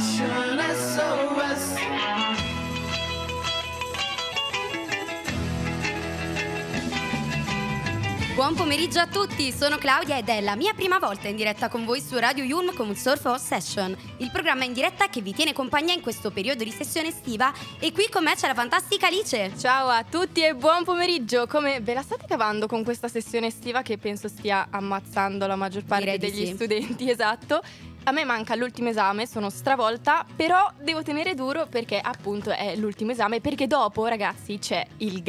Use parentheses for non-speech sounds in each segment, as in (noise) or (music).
SOS. Buon pomeriggio a tutti, sono Claudia ed è la mia prima volta in diretta con voi su Radio Yulm con Surf Off Session, il programma in diretta che vi tiene compagnia in questo periodo di sessione estiva e qui con me c'è la fantastica Alice. Ciao a tutti e buon pomeriggio, come ve la state cavando con questa sessione estiva che penso stia ammazzando la maggior parte Direi di degli sì. studenti, (laughs) esatto. A me manca l'ultimo esame, sono stravolta, però devo tenere duro perché appunto è l'ultimo esame, perché dopo ragazzi c'è il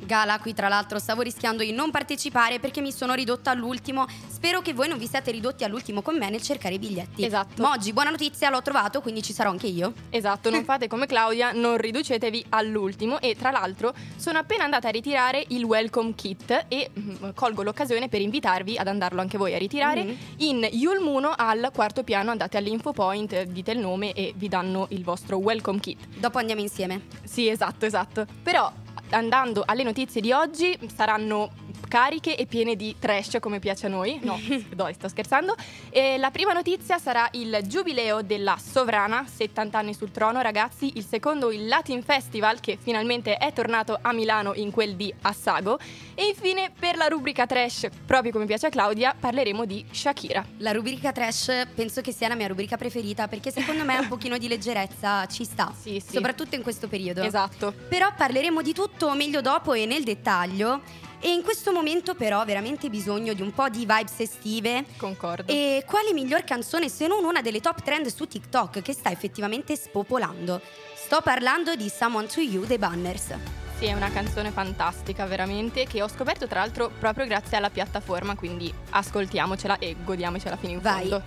gala. Qui tra l'altro stavo rischiando di non partecipare perché mi sono ridotta all'ultimo. Spero che voi non vi siate ridotti all'ultimo con me nel cercare i biglietti. Esatto. Ma oggi buona notizia, l'ho trovato, quindi ci sarò anche io. Esatto, non (laughs) fate come Claudia, non riducetevi all'ultimo e tra l'altro sono appena andata a ritirare il welcome kit e mm, colgo l'occasione per invitarvi ad andarlo anche voi a ritirare Mhm. in Yulmuno al quarto piano, andate all'info point, eh, dite il nome e vi danno il vostro welcome kit. Dopo andiamo insieme. Sì, esatto, esatto. Però andando alle notizie di oggi saranno cariche e piene di trash come piace a noi. No, (laughs) dai, sto scherzando. E la prima notizia sarà il giubileo della Sovrana, 70 anni sul trono, ragazzi, il secondo il Latin Festival che finalmente è tornato a Milano in quel di Assago e infine per la rubrica trash, proprio come piace a Claudia, parleremo di Shakira. La rubrica trash penso che sia la mia rubrica preferita perché secondo me un (laughs) pochino di leggerezza ci sta. Sì, sì. Soprattutto in questo periodo. Esatto. Però parleremo di tutto meglio dopo e nel dettaglio. E in questo momento però ho veramente bisogno di un po' di vibes estive. Concordo. E quale miglior canzone se non una delle top trend su TikTok che sta effettivamente spopolando? Sto parlando di Someone to You dei Banners. Sì, è una canzone fantastica, veramente, che ho scoperto tra l'altro proprio grazie alla piattaforma, quindi ascoltiamocela e godiamocela fino in Vai. fondo.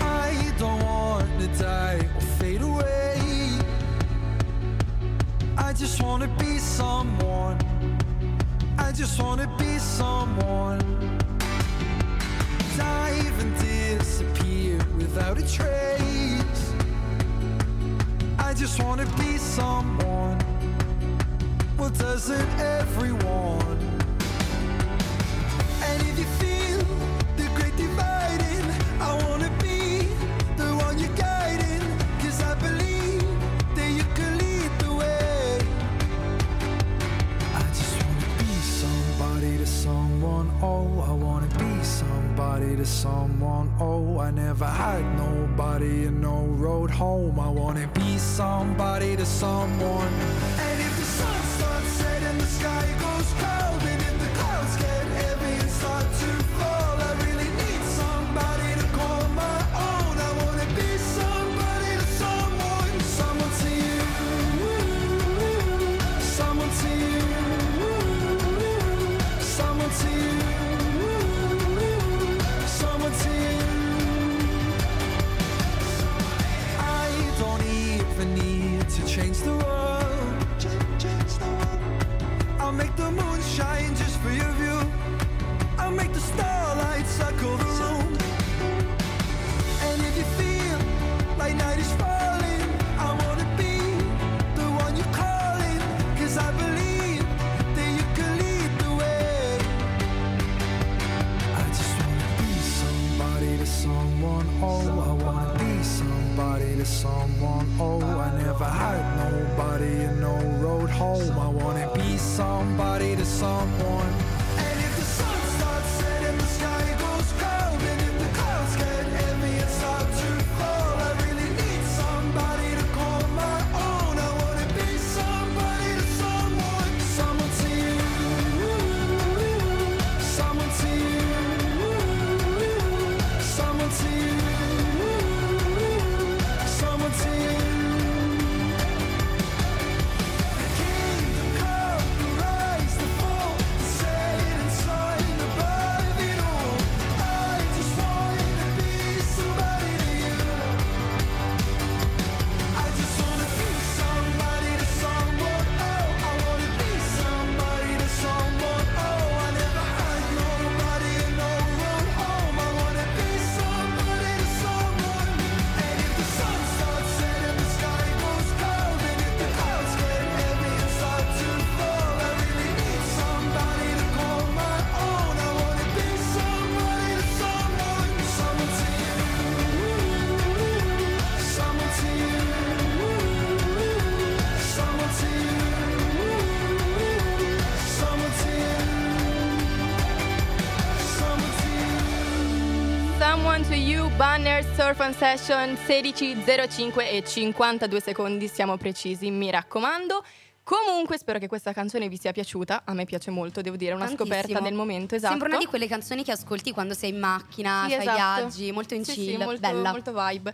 I don't want to die or fade. I just want to be someone. I just want to be someone. Dive and disappear without a trace. I just want to be someone. Well, doesn't everyone? And if you feel home. I wanna be somebody to someone. Someone. Oh, I never had nobody and no road home. I wanna be somebody to someone. Surf on Session 16.05 e 52 secondi, siamo precisi, mi raccomando. Comunque spero che questa canzone vi sia piaciuta, a me piace molto, devo dire, è una Tantissimo. scoperta del momento, esatto. Sembra una di quelle canzoni che ascolti quando sei in macchina, Sì, fai esatto. viaggi, molto in Sì, chill, sì, molto, bella. molto vibe.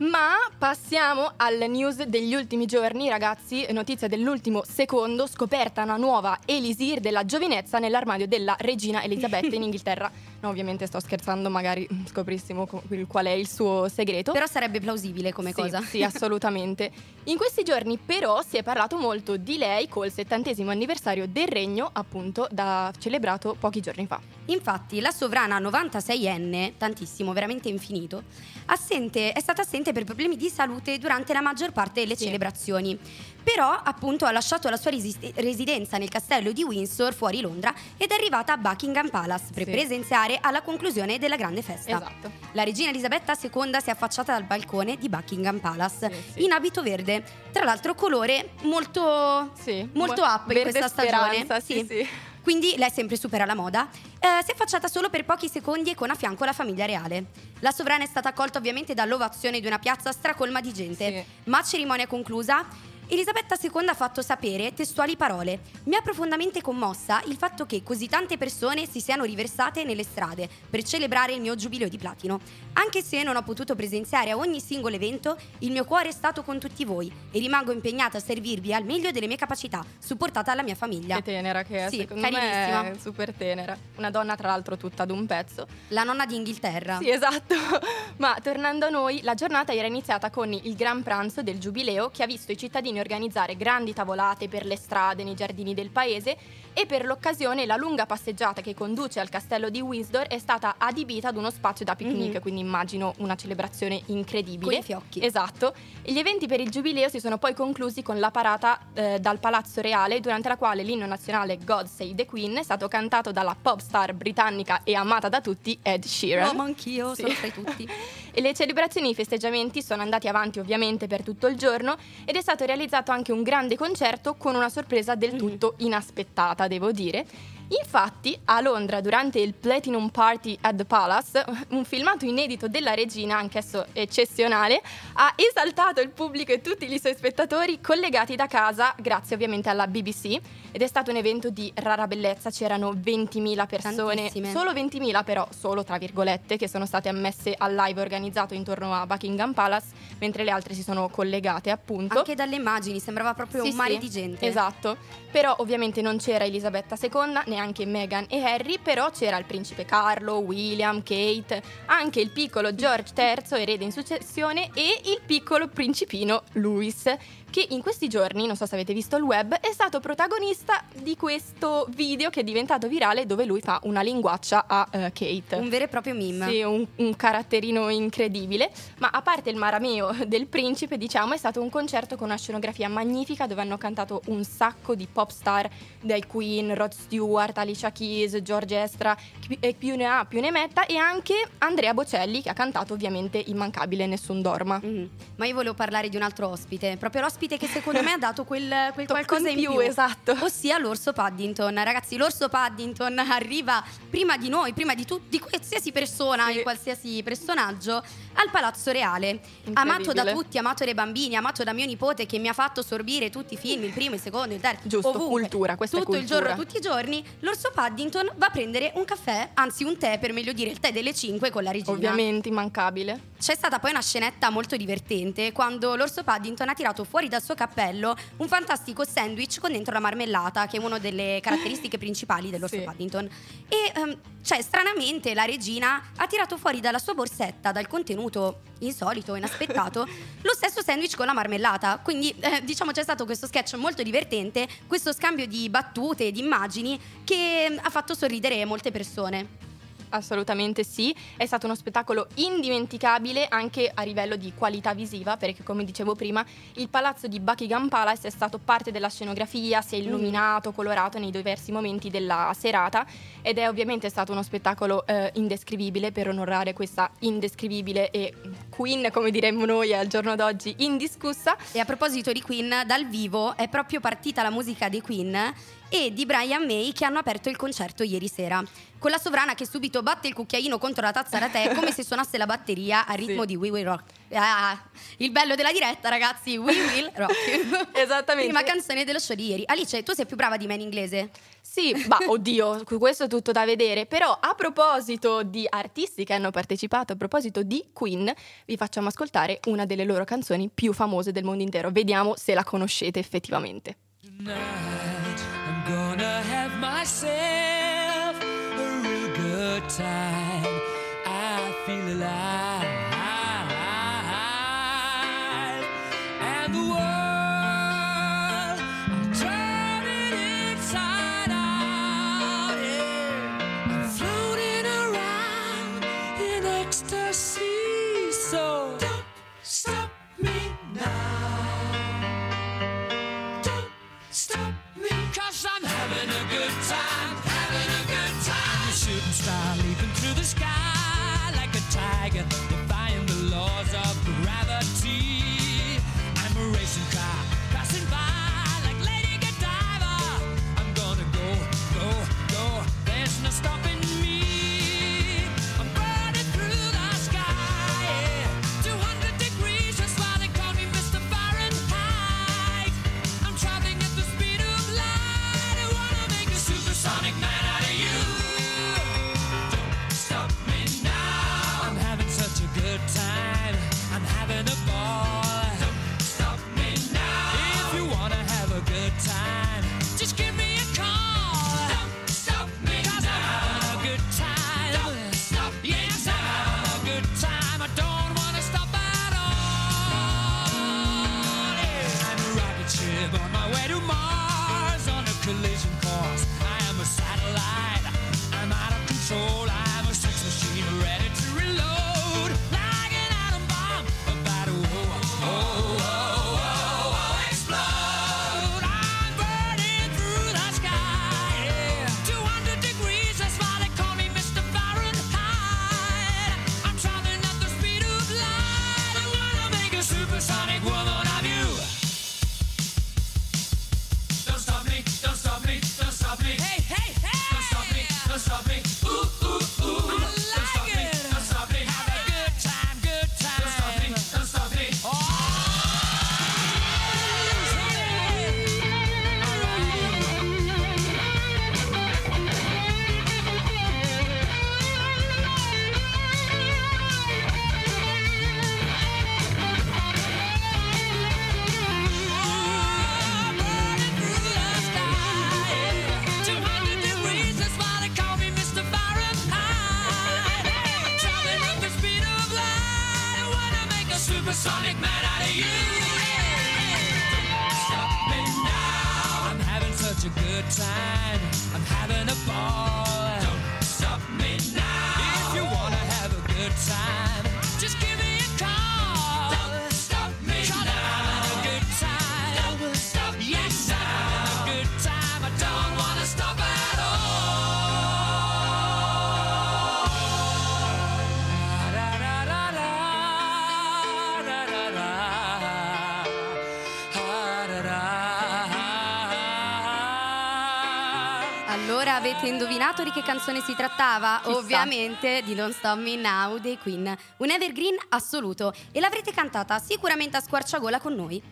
Ma passiamo alle news degli ultimi giorni, ragazzi. Notizia dell'ultimo secondo: scoperta una nuova elisir della giovinezza nell'armadio della regina Elisabetta in (laughs) Inghilterra. No, ovviamente sto scherzando, magari (laughs) scoprissimo co- qual è il suo segreto. Però sarebbe plausibile come Sì, cosa. Sì, (laughs) assolutamente. In questi giorni però si è parlato molto di lei col settantesimo anniversario del regno, appunto, da celebrato pochi giorni fa. Infatti, la sovrana 96enne, tantissimo, veramente infinito, assente- è stata assente per problemi di salute durante la maggior parte delle Sì. celebrazioni. Però, appunto, ha lasciato la sua resist- residenza nel castello di Windsor, fuori Londra, ed è arrivata a Buckingham Palace per Sì. presenziare alla conclusione della grande festa. Esatto. La regina Elisabetta II si è affacciata dal balcone di Buckingham Palace Sì, sì. in abito verde, tra l'altro colore molto Sì. molto Mo- up in verde questa stagione. sì. Quindi lei sempre supera la moda. Eh, si è affacciata solo per pochi secondi e con a fianco la famiglia reale. La sovrana è stata accolta ovviamente dall'ovazione di una piazza stracolma di gente. Sì. Ma cerimonia conclusa. Elisabetta II ha fatto sapere testuali parole. Mi ha profondamente commossa il fatto che così tante persone si siano riversate nelle strade per celebrare il mio giubileo di platino. Anche se non ho potuto presenziare a ogni singolo evento, il mio cuore è stato con tutti voi e rimango impegnata a servirvi al meglio delle mie capacità, supportata dalla mia famiglia. Che tenera che è, Sì, secondo me carinissima. è super tenera. Una donna tra l'altro tutta ad un pezzo. La nonna d'Inghilterra. Sì, esatto. (laughs) Ma tornando a noi, la giornata era iniziata con il gran pranzo del giubileo che ha visto i cittadini organizzare grandi tavolate per le strade nei giardini del paese e per l'occasione la lunga passeggiata che conduce al castello di Windsor è stata adibita ad uno spazio da picnic, Mhm. quindi immagino una celebrazione incredibile. Coi fiocchi. Esatto. E Gli eventi per il giubileo si sono poi conclusi con la parata eh, dal Palazzo Reale, durante la quale l'inno nazionale God Save the Queen è stato cantato dalla pop star britannica e amata da tutti Ed Sheeran. No, ma anch'io, Sì. sono tra i tutti. (laughs) E le celebrazioni e i festeggiamenti sono andati avanti ovviamente per tutto il giorno ed è stato realizzato anche un grande concerto con una sorpresa del Mhm. tutto inaspettata, devo dire. Infatti, a Londra, durante il Platinum Party at the Palace, un filmato inedito della regina, anch'esso eccezionale, ha esaltato il pubblico e tutti i suoi spettatori collegati da casa, grazie ovviamente alla BBC. Ed è stato un evento di rara bellezza, c'erano 20.000 persone, Tantissime. solo 20.000 però, solo tra virgolette, che sono state ammesse al live organizzato intorno a Buckingham Palace, mentre le altre si sono collegate appunto. Anche dalle immagini sembrava proprio Sì, un mare sì, di gente. Esatto. Però ovviamente non c'era Elisabetta II, neanche Meghan e Harry, però c'era il principe Carlo, William, Kate, anche il piccolo George III, erede in successione, e il piccolo principino Louis, che in questi giorni, non so se avete visto il web, è stato protagonista di questo video che è diventato virale dove lui fa una linguaccia a eh, Kate. Un vero e proprio meme. Sì, un, un caratterino incredibile. Ma a parte il marameo del principe, diciamo, è stato un concerto con una scenografia magnifica dove hanno cantato un sacco di pop star dai Queen, Rod Stewart, Alicia Keys, George Estra e più ne ha più ne metta e anche Andrea Bocelli che ha cantato ovviamente immancabile Nessun Dorma. Mhm. Ma io volevo parlare di un altro ospite, proprio l'ospite che secondo me ha dato quel, quel qualcosa in in più, più, esatto. Ossia l'orso Paddington. Ragazzi, l'orso Paddington arriva prima di noi, prima di, tu- di qualsiasi persona, Sì. di qualsiasi personaggio, al Palazzo Reale. Amato da tutti, amato dai bambini, amato da mio nipote che mi ha fatto sorbire tutti i film, il primo, il secondo, il terzo. Giusto, ovunque, cultura, questa è tutto il cultura. giorno, tutti i giorni. L'orso Paddington va a prendere un caffè, anzi un tè, per meglio dire, il tè delle 5 con la regina. Ovviamente immancabile. C'è stata poi una scenetta molto divertente quando l'orso Paddington ha tirato fuori dal suo cappello un fantastico sandwich con dentro la marmellata, che è una delle (laughs) caratteristiche principali dell'orso Sì. Paddington. E ehm, cioè, stranamente la regina ha tirato fuori dalla sua borsetta, dal contenuto insolito, inaspettato, (laughs) lo stesso sandwich con la marmellata. Quindi, eh, diciamo, c'è stato questo sketch molto divertente, questo scambio di battute e di immagini che ha fatto sorridere molte persone. Assolutamente sì, è stato uno spettacolo indimenticabile anche a livello di qualità visiva perché come dicevo prima il palazzo di Buckingham Palace è stato parte della scenografia, si è illuminato, colorato nei diversi momenti della serata ed è ovviamente stato uno spettacolo eh, indescrivibile per onorare questa indescrivibile e queen come diremmo noi al giorno d'oggi indiscussa. E a proposito di Queen, dal vivo è proprio partita la musica dei Queen e di Brian May che hanno aperto il concerto ieri sera. Con la sovrana che subito batte il cucchiaino contro la tazza da tè (laughs) come se suonasse la batteria a ritmo Sì. di We Will Rock. Ah, il bello della diretta, ragazzi, We Will (laughs) Rock. Esattamente. Prima canzone dello show di ieri. Alice, tu sei più brava di me in inglese? Sì, ma oddio, questo è tutto da vedere. Però a proposito di artisti che hanno partecipato, a proposito di Queen, vi facciamo ascoltare una delle loro canzoni più famose del mondo intero. Vediamo se la conoscete effettivamente. Tonight I'm gonna have myself Time, I feel alive. Che canzone si trattava? Chissà. Ovviamente di Don't Stop Me Now dei Queen, un evergreen assoluto e l'avrete cantata sicuramente a squarciagola con noi.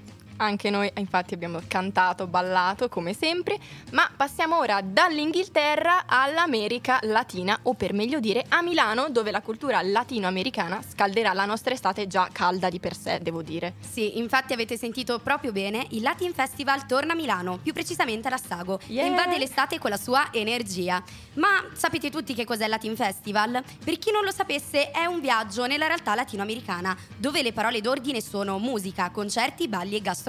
Anche noi infatti abbiamo cantato, ballato come sempre, ma passiamo ora dall'Inghilterra all'America Latina o per meglio dire a Milano dove la cultura latinoamericana scalderà la nostra estate già calda di per sé, devo dire. Sì, infatti avete sentito proprio bene, il Latin Festival torna a Milano, più precisamente alla Stago, Yeah. e invade l'estate con la sua energia. Ma sapete tutti che cos'è il Latin Festival? Per chi non lo sapesse, è un viaggio nella realtà latinoamericana, dove le parole d'ordine sono musica, concerti, balli e gastronomia.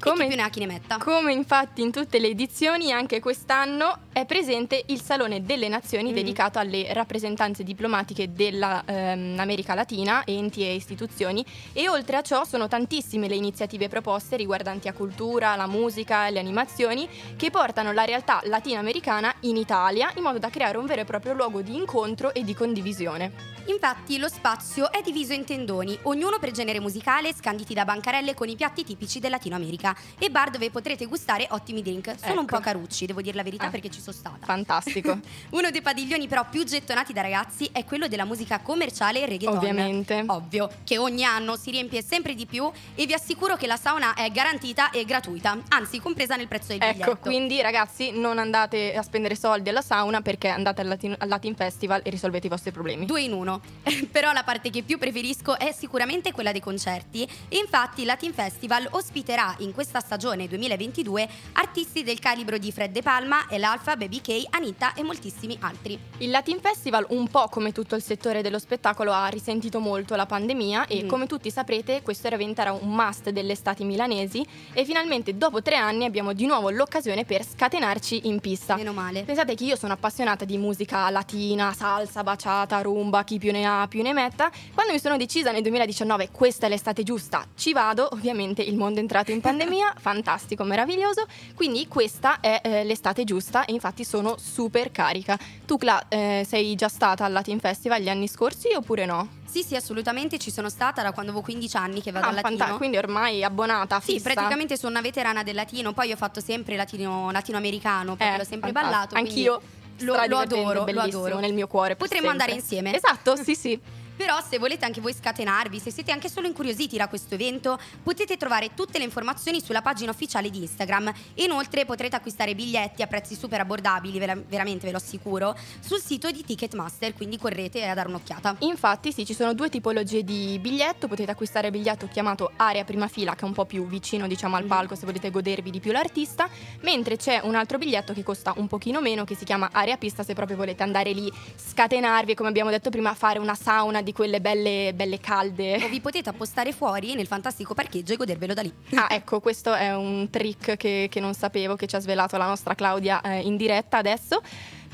Come- E chi più ne ha chi ne metta. Come infatti in tutte le edizioni, anche quest'anno è presente il Salone delle Nazioni Mm. dedicato alle rappresentanze diplomatiche dell'America Latina, enti e istituzioni e oltre a ciò sono tantissime le iniziative proposte riguardanti a cultura, la musica e le animazioni che portano la realtà latinoamericana in Italia in modo da creare un vero e proprio luogo di incontro e di condivisione. Infatti lo spazio è diviso in tendoni, ognuno per genere musicale, scanditi da bancarelle con i piatti tipici del Latino America e bar dove potrete gustare ottimi drink. Sono un Ecco. po' carucci, devo dire la verità Ah. perché ci sono stata. Fantastico. (laughs) Uno dei padiglioni però più gettonati da ragazzi è quello della musica commerciale e reggaeton. Ovviamente. Ovvio, che ogni anno si riempie sempre di più e vi assicuro che la sauna è garantita e gratuita, anzi compresa nel prezzo del biglietto. Ecco, quindi ragazzi non andate a spendere soldi alla sauna perché andate al Latin, al Latin Festival e risolvete i vostri problemi. Due in uno. (laughs) Però la parte che più preferisco è sicuramente quella dei concerti. Infatti il Latin Festival ospiterà in questa stagione 2022 artisti del calibro di Fred De Palma, El Alfa, Baby K, Anita e moltissimi altri. Il Latin Festival, un po' come tutto il settore dello spettacolo, ha risentito molto la pandemia e Mm. come tutti saprete questo diventerà un must delle estati milanesi e finalmente dopo tre anni abbiamo di nuovo l'occasione per scatenarci in pista. Meno male. Pensate che io sono appassionata di musica latina, salsa, baciata, rumba, chi più ne ha più ne metta. Quando mi sono decisa nel 2019 questa è l'estate giusta, ci vado, ovviamente il mondo è entrato in pandemia, (laughs) fantastico, meraviglioso, quindi questa è eh, l'estate giusta e infatti sono super carica. Tu Cla, eh, sei già stata al Latin Festival gli anni scorsi oppure no? Sì, sì, assolutamente ci sono stata da quando avevo 15 anni che vado Ah, al latino. fanta- quindi ormai abbonata, Sì, fissa. praticamente sono una veterana del latino, poi ho fatto sempre latino, latinoamericano, perché Eh, l'ho sempre fantastico. ballato. quindi Anch'io. Lo, lo adoro, lo adoro. nel mio cuore. Potremmo andare insieme. Esatto, sì, sì. (laughs) Però se volete anche voi scatenarvi, se siete anche solo incuriositi da questo evento, potete trovare tutte le informazioni sulla pagina ufficiale di Instagram. Inoltre potrete acquistare biglietti a prezzi super abbordabili, vera- veramente ve lo assicuro, sul sito di Ticketmaster, quindi correte a dare un'occhiata. Infatti sì, ci sono due tipologie di biglietto, potete acquistare il biglietto chiamato area prima fila che è un po' più vicino diciamo al Mhm. palco se volete godervi di più l'artista, mentre c'è un altro biglietto che costa un pochino meno che si chiama area pista se proprio volete andare lì, scatenarvi e come abbiamo detto prima fare una sauna di quelle belle, belle O calde. vi potete appostare fuori nel fantastico parcheggio e godervelo da lì. Ah ecco, questo è un trick che, che non sapevo, che ci ha svelato la nostra Claudia eh, in diretta adesso.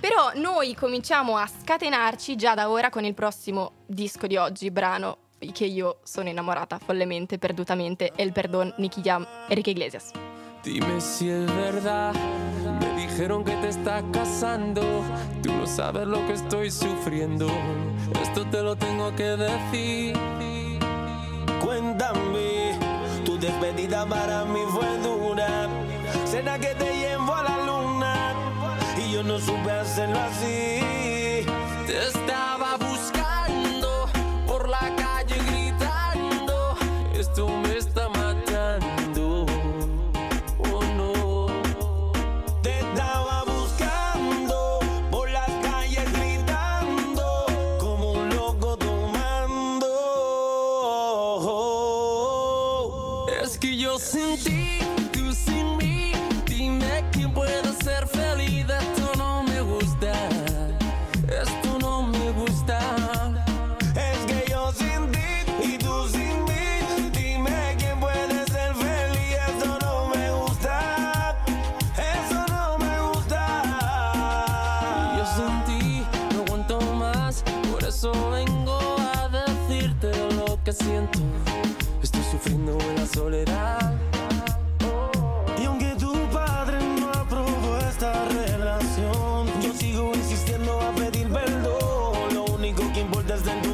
Però noi cominciamo a scatenarci già da ora con il prossimo disco di oggi, brano che io sono innamorata follemente, perdutamente, El Perdón, Nicky Jam, Enrique Iglesias. Dime si es verdad. Me dijeron que te estás casando. Tú no sabes lo que estoy sufriendo. Esto te lo tengo que decir. Cuéntame, tu despedida para mí fue dura. Será que te llevo a la luna y yo no supe hacerlo así. Perdón. Lo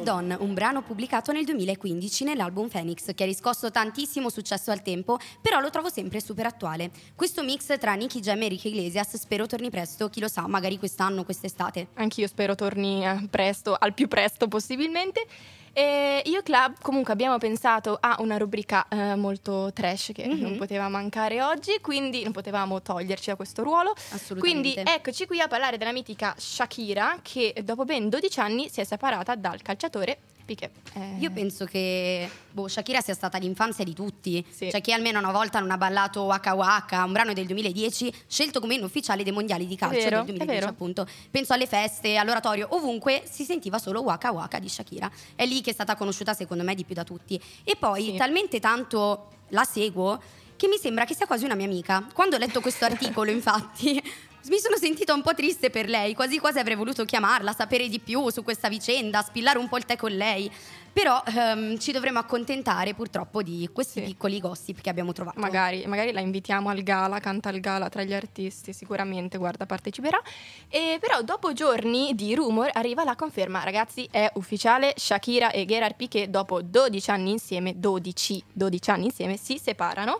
El Perdon, un brano pubblicato nel 2015 nell'album Phoenix, che ha riscosso tantissimo successo al tempo, però lo trovo sempre super attuale. Questo mix tra Nicky Jam e Enrique Iglesias spero torni presto, chi lo sa, magari quest'anno, quest'estate. Anch'io spero torni eh, presto, al più presto possibilmente. E io Club comunque abbiamo pensato a una rubrica eh, molto trash che non Mhm. poteva mancare oggi, quindi non potevamo toglierci da questo ruolo. Assolutamente. Quindi eccoci qui a parlare della mitica Shakira che dopo ben 12 anni si è separata dal calciatore Piqué. Eh, Io penso che boh, Shakira sia stata l'infanzia di tutti. Sì. Cioè, chi almeno una volta non ha ballato Waka Waka, un brano del 2010, scelto come inno ufficiale dei mondiali di calcio vero, del è 2010, vero. appunto. Penso alle feste, all'oratorio, ovunque si sentiva solo Waka Waka di Shakira. È lì che è stata conosciuta, secondo me, di più da tutti. E poi, Sì. talmente tanto la seguo che mi sembra che sia quasi una mia amica. Quando ho letto questo (laughs) articolo, infatti. Mi sono sentita un po' triste per lei, quasi quasi avrei voluto chiamarla, sapere di più su questa vicenda, spillare un po' il tè con lei. Però ehm, ci dovremo accontentare purtroppo di questi Sì. piccoli gossip che abbiamo trovato. Magari, magari la invitiamo al gala, canta al gala tra gli artisti, sicuramente, guarda, parteciperà. E però dopo giorni di rumor arriva la conferma, ragazzi, è ufficiale, Shakira e Gerard Piqué dopo 12 anni insieme, 12, 12 anni insieme, si separano.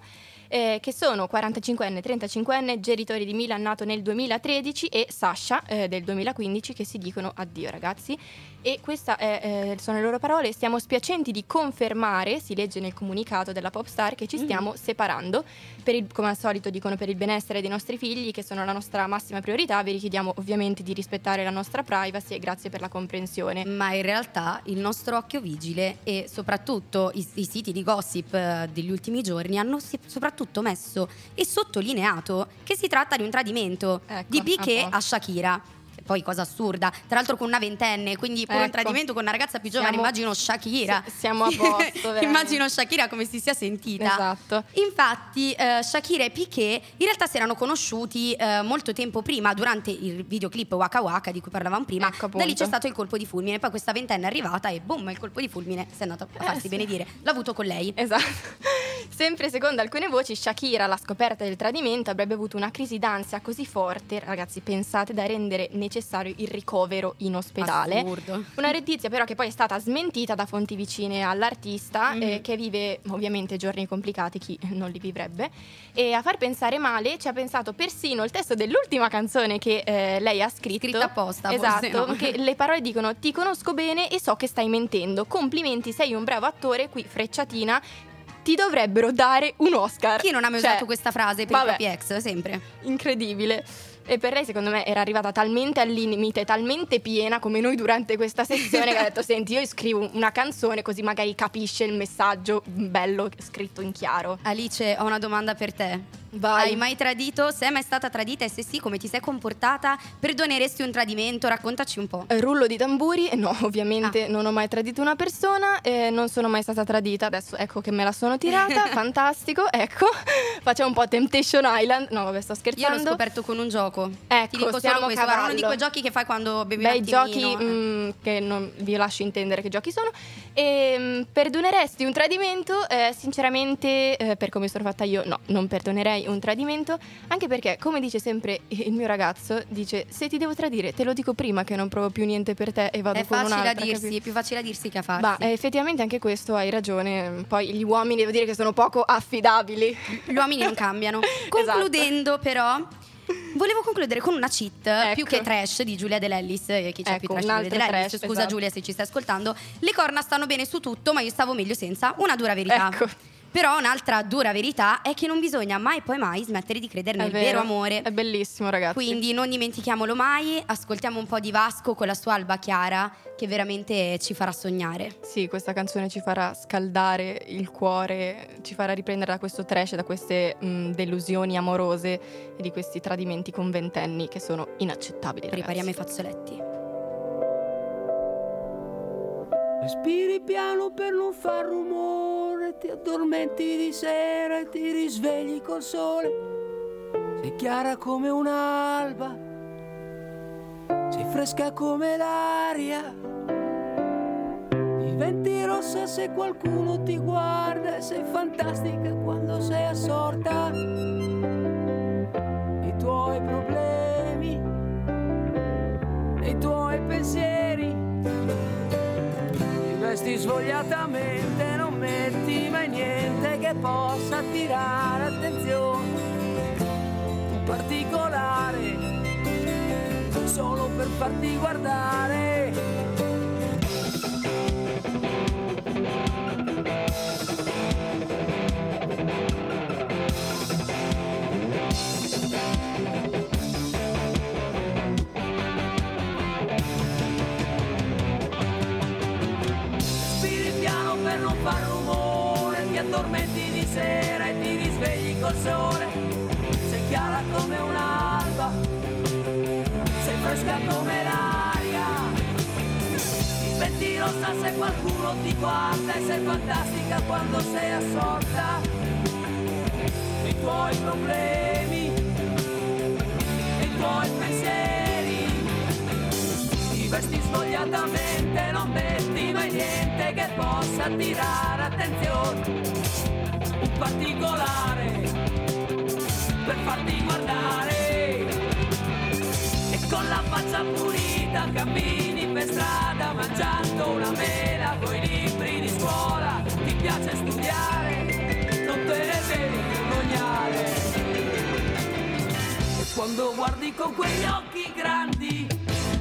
Eh, che sono 45enne, 35enne, genitori di Milan nato nel 2013 e Sasha eh, del 2015 che si dicono addio ragazzi e queste sono le loro parole, stiamo spiacenti di confermare, si legge nel comunicato della Popstar, che ci Mhm. stiamo separando, per il- come al solito dicono per il benessere dei nostri figli, che sono la nostra massima priorità, vi richiediamo ovviamente di rispettare la nostra privacy e grazie per la comprensione. Ma in realtà il nostro occhio vigile e soprattutto i, i siti di gossip eh, degli ultimi giorni hanno soprattutto messo e sottolineato che si tratta di un tradimento Ecco, di posto. a Shakira. Poi cosa assurda, tra l'altro con una ventenne, quindi pure un Ecco. tradimento con una ragazza più giovane, Siamo- immagino Shakira. si- siamo a (laughs) posto, immagino Shakira come si sia sentita. Esatto. Infatti, eh, Shakira e Piqué in realtà si erano conosciuti eh, molto tempo prima, durante il videoclip Waka Waka di cui parlavamo prima. Ecco, da lì c'è stato il colpo di fulmine. Poi questa ventenne è arrivata e boom, il colpo di fulmine si è andato a Eh, farsi sì. benedire. L'ha avuto con lei. Esatto. (laughs) Sempre secondo alcune voci, Shakira, alla scoperta del tradimento, avrebbe avuto una crisi d'ansia così forte, ragazzi, pensate, da rendere necessario il ricovero in ospedale. Assurdo. Una notizia però che poi è stata smentita da fonti vicine all'artista Mhm. eh, che vive ovviamente giorni complicati, chi non li vivrebbe. E a far pensare male ci ha pensato persino il testo dell'ultima canzone che eh, lei ha scritto. Scritta apposta, Esatto, no. che (laughs) le parole dicono ti conosco bene e so che stai mentendo. Complimenti, sei un bravo attore, qui frecciatina. Ti dovrebbero dare un Oscar. Chi non ha mai Cioè, usato questa frase per vabbè. i propri ex? Sempre. Incredibile. E per lei, secondo me, era arrivata talmente al limite, talmente piena come noi durante questa sessione, che ha detto: Senti, io scrivo una canzone così magari capisce il messaggio bello scritto in chiaro. Alice, ho una domanda per te. Vai. Hai mai tradito? Se è mai stata tradita e se sì, come ti sei comportata? Perdoneresti un tradimento? Raccontaci un po'. Eh, Rullo di tamburi, no, (laughs) ovviamente Ah. non ho mai tradito una persona, eh, non sono mai stata tradita, adesso ecco che me la sono tirata, (laughs) fantastico, ecco, (laughs) facciamo un po' Temptation Island, no vabbè sto Io scherzando. l'ho scoperto con un gioco. Ecco, Ti dico solo questo. Guarda, uno di quei giochi che fai quando bevi Bei un giochi attimino. mm, che non vi lascio intendere che giochi sono. E, mm, perdoneresti un tradimento? Eh, sinceramente, eh, per come sono fatta io, no, non perdonerei un tradimento. Anche perché, come dice sempre (laughs) il mio ragazzo, dice: Se ti devo tradire, te lo dico prima che non provo più niente per te e vado È con facile a un'altra. dirsi, è più facile a dirsi che a farsi. Ma eh, effettivamente anche questo hai ragione. Poi gli uomini devo dire che sono poco affidabili. Gli uomini non cambiano. (laughs) Esatto. Concludendo, però. Volevo concludere con una cheat Ecco. più che trash di Giulia Dell'Ellis. eh, Chi c'è più Ecco, trash un di Giulia Dell'Ellis? trash, Scusa esatto. Giulia se ci stai ascoltando. Le corna stanno bene su tutto, ma io stavo meglio senza. Una dura verità. Ecco. Però un'altra dura verità è che non bisogna mai poi mai smettere di credere nel vero, vero amore. È bellissimo, ragazzi. Quindi non dimentichiamolo mai, ascoltiamo un po' di Vasco con la sua alba chiara che veramente ci farà sognare. Sì, questa canzone ci farà scaldare il cuore, ci farà riprendere da questo trash, da queste mh, delusioni amorose e di questi tradimenti con ventenni che sono inaccettabili. ragazzi. Prepariamo i fazzoletti. Respiri piano per non far rumore, ti addormenti di sera e ti risvegli col sole. Sei chiara come un'alba, sei fresca come l'aria. Diventi rossa se qualcuno ti guarda e sei fantastica quando sei assorta. Svogliatamente, non metti mai niente che possa attirare attenzione. Particolare, solo per farti guardare. Sera e ti risvegli col sole. Sei chiara come un'alba, sei fresca come l'aria. Diventi rossa se qualcuno ti guarda e sei fantastica quando sei assorta. I tuoi problemi, i tuoi pensieri. Ti vesti svogliatamente, non metti mai niente che possa attirare attenzione. Particolare per farti guardare. E con la faccia pulita cammini per strada mangiando una mela con i libri di scuola. Ti piace studiare, non te ne devi vergognare. E quando guardi con quegli occhi grandi,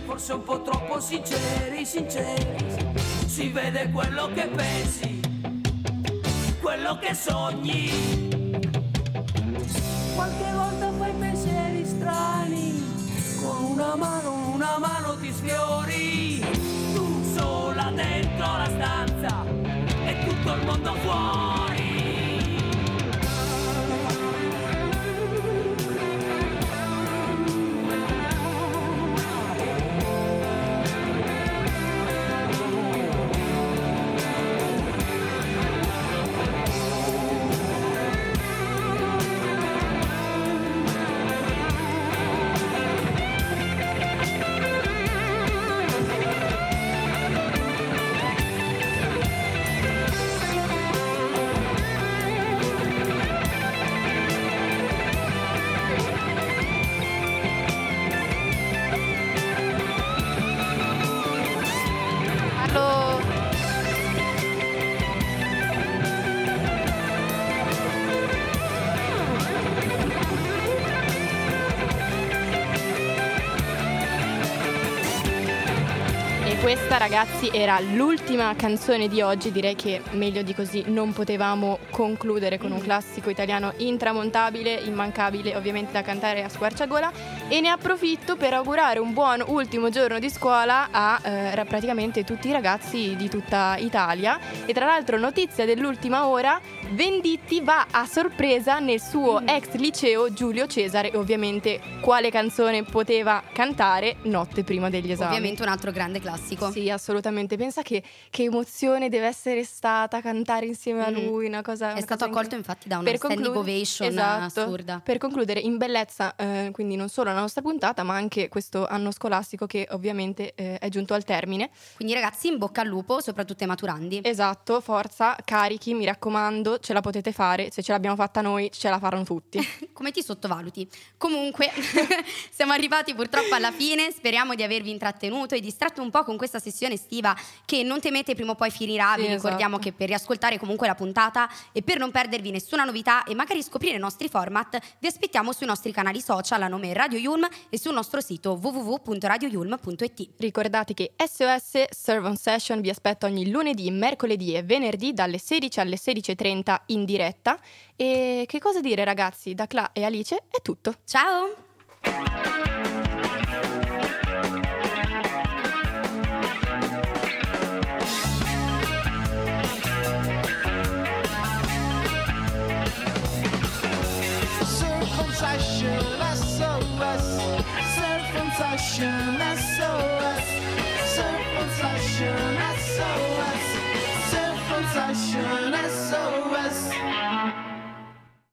forse un po' troppo sinceri, sinceri, si vede quello che pensi, quello che sogni. Qualche volta fai pensieri strani, con una mano, una mano ti sfiori, questa ragazzi era l'ultima canzone di oggi, direi che meglio di così non potevamo concludere con un classico italiano intramontabile, immancabile, ovviamente da cantare a squarciagola. E ne approfitto per augurare un buon ultimo giorno di scuola a eh, ra- praticamente tutti i ragazzi di tutta Italia. E tra l'altro notizia dell'ultima ora, Venditti va a sorpresa nel suo ex liceo Giulio Cesare e ovviamente quale canzone poteva cantare notte prima degli esami. Ovviamente un altro grande classico. Sì, assolutamente. Pensa che, che emozione deve essere stata cantare insieme a Mhm. lui, una cosa È una stato cosa accolto incredibile. infatti da una standing conclu- ovation esatto. assurda. Per concludere, in bellezza, eh, quindi non solo la nostra puntata, ma anche questo anno scolastico che ovviamente eh, è giunto al termine. Quindi ragazzi, in bocca al lupo, soprattutto ai maturandi. Esatto, forza, carichi, mi raccomando, ce la potete fare. Se ce l'abbiamo fatta noi, ce la faranno tutti. (laughs) Come ti sottovaluti? Comunque, (laughs) siamo arrivati purtroppo alla fine. Speriamo di avervi intrattenuto e distratto un po' con questa sessione estiva che non temete prima o poi finirà. Sì, Vi ricordiamo esatto. che per riascoltare comunque la puntata e per non perdervi nessuna novità e magari scoprire i nostri format, vi aspettiamo sui nostri canali social a nome Radio Yulm e sul nostro sito www.radioyulm.it. Ricordate che SOS Serve on Session vi aspetta ogni lunedì, mercoledì e venerdì dalle 16 alle 16.30 puntata in diretta. E che cosa dire ragazzi, da Cla e Alice è tutto. Ciao! Circumcision, SOS. Circumcision, SOS. Circumcision, SOS.